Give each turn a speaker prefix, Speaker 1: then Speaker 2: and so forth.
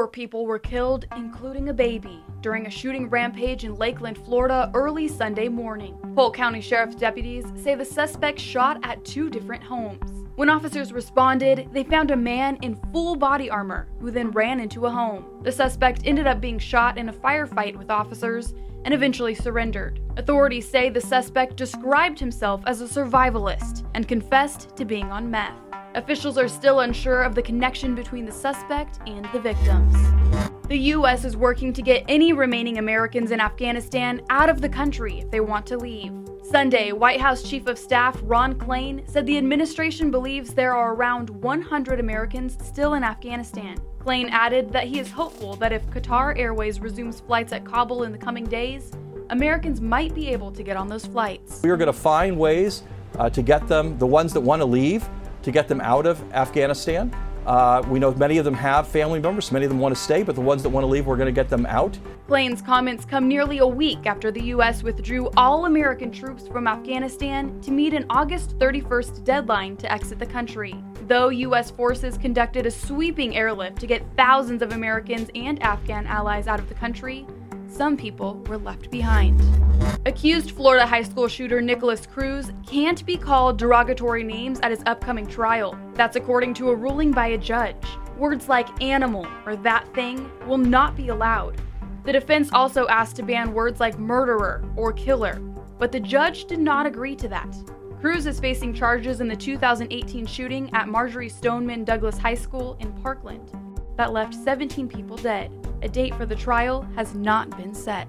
Speaker 1: Four people were killed, including a baby, during a shooting rampage in Lakeland, Florida early Sunday morning. Polk County Sheriff's deputies say the suspect shot at two different homes. When officers responded, they found a man in full body armor who then ran into a home. The suspect ended up being shot in a firefight with officers and eventually surrendered. Authorities say the suspect described himself as a survivalist and confessed to being on meth. Officials are still unsure of the connection between the suspect and the victims. The U.S. is working to get any remaining Americans in Afghanistan out of the country if they want to leave. Sunday, White House Chief of Staff Ron Klain said the administration believes there are around 100 Americans still in Afghanistan. Klain added that he is hopeful that if Qatar Airways resumes flights at Kabul in the coming days, Americans might be able to get on those flights.
Speaker 2: We are going to find ways uh, to get them, the ones that want to leave, to get them out of Afghanistan. Uh, we know many of them have family members, many of them want to stay, but the ones that want to leave, we're going to get them out.
Speaker 1: Klain's comments come nearly a week after the U.S. withdrew all American troops from Afghanistan to meet an August 31st deadline to exit the country. Though U.S. forces conducted a sweeping airlift to get thousands of Americans and Afghan allies out of the country, some people were left behind. Accused Florida high school shooter Nikolas Cruz can't be called derogatory names at his upcoming trial. That's according to a ruling by a judge. Words like animal or that thing will not be allowed. The defense also asked to ban words like murderer or killer, but the judge did not agree to that. Cruz is facing charges in the 2018 shooting at Marjory Stoneman Douglas High School in Parkland that left 17 people dead. A date for the trial has not been set.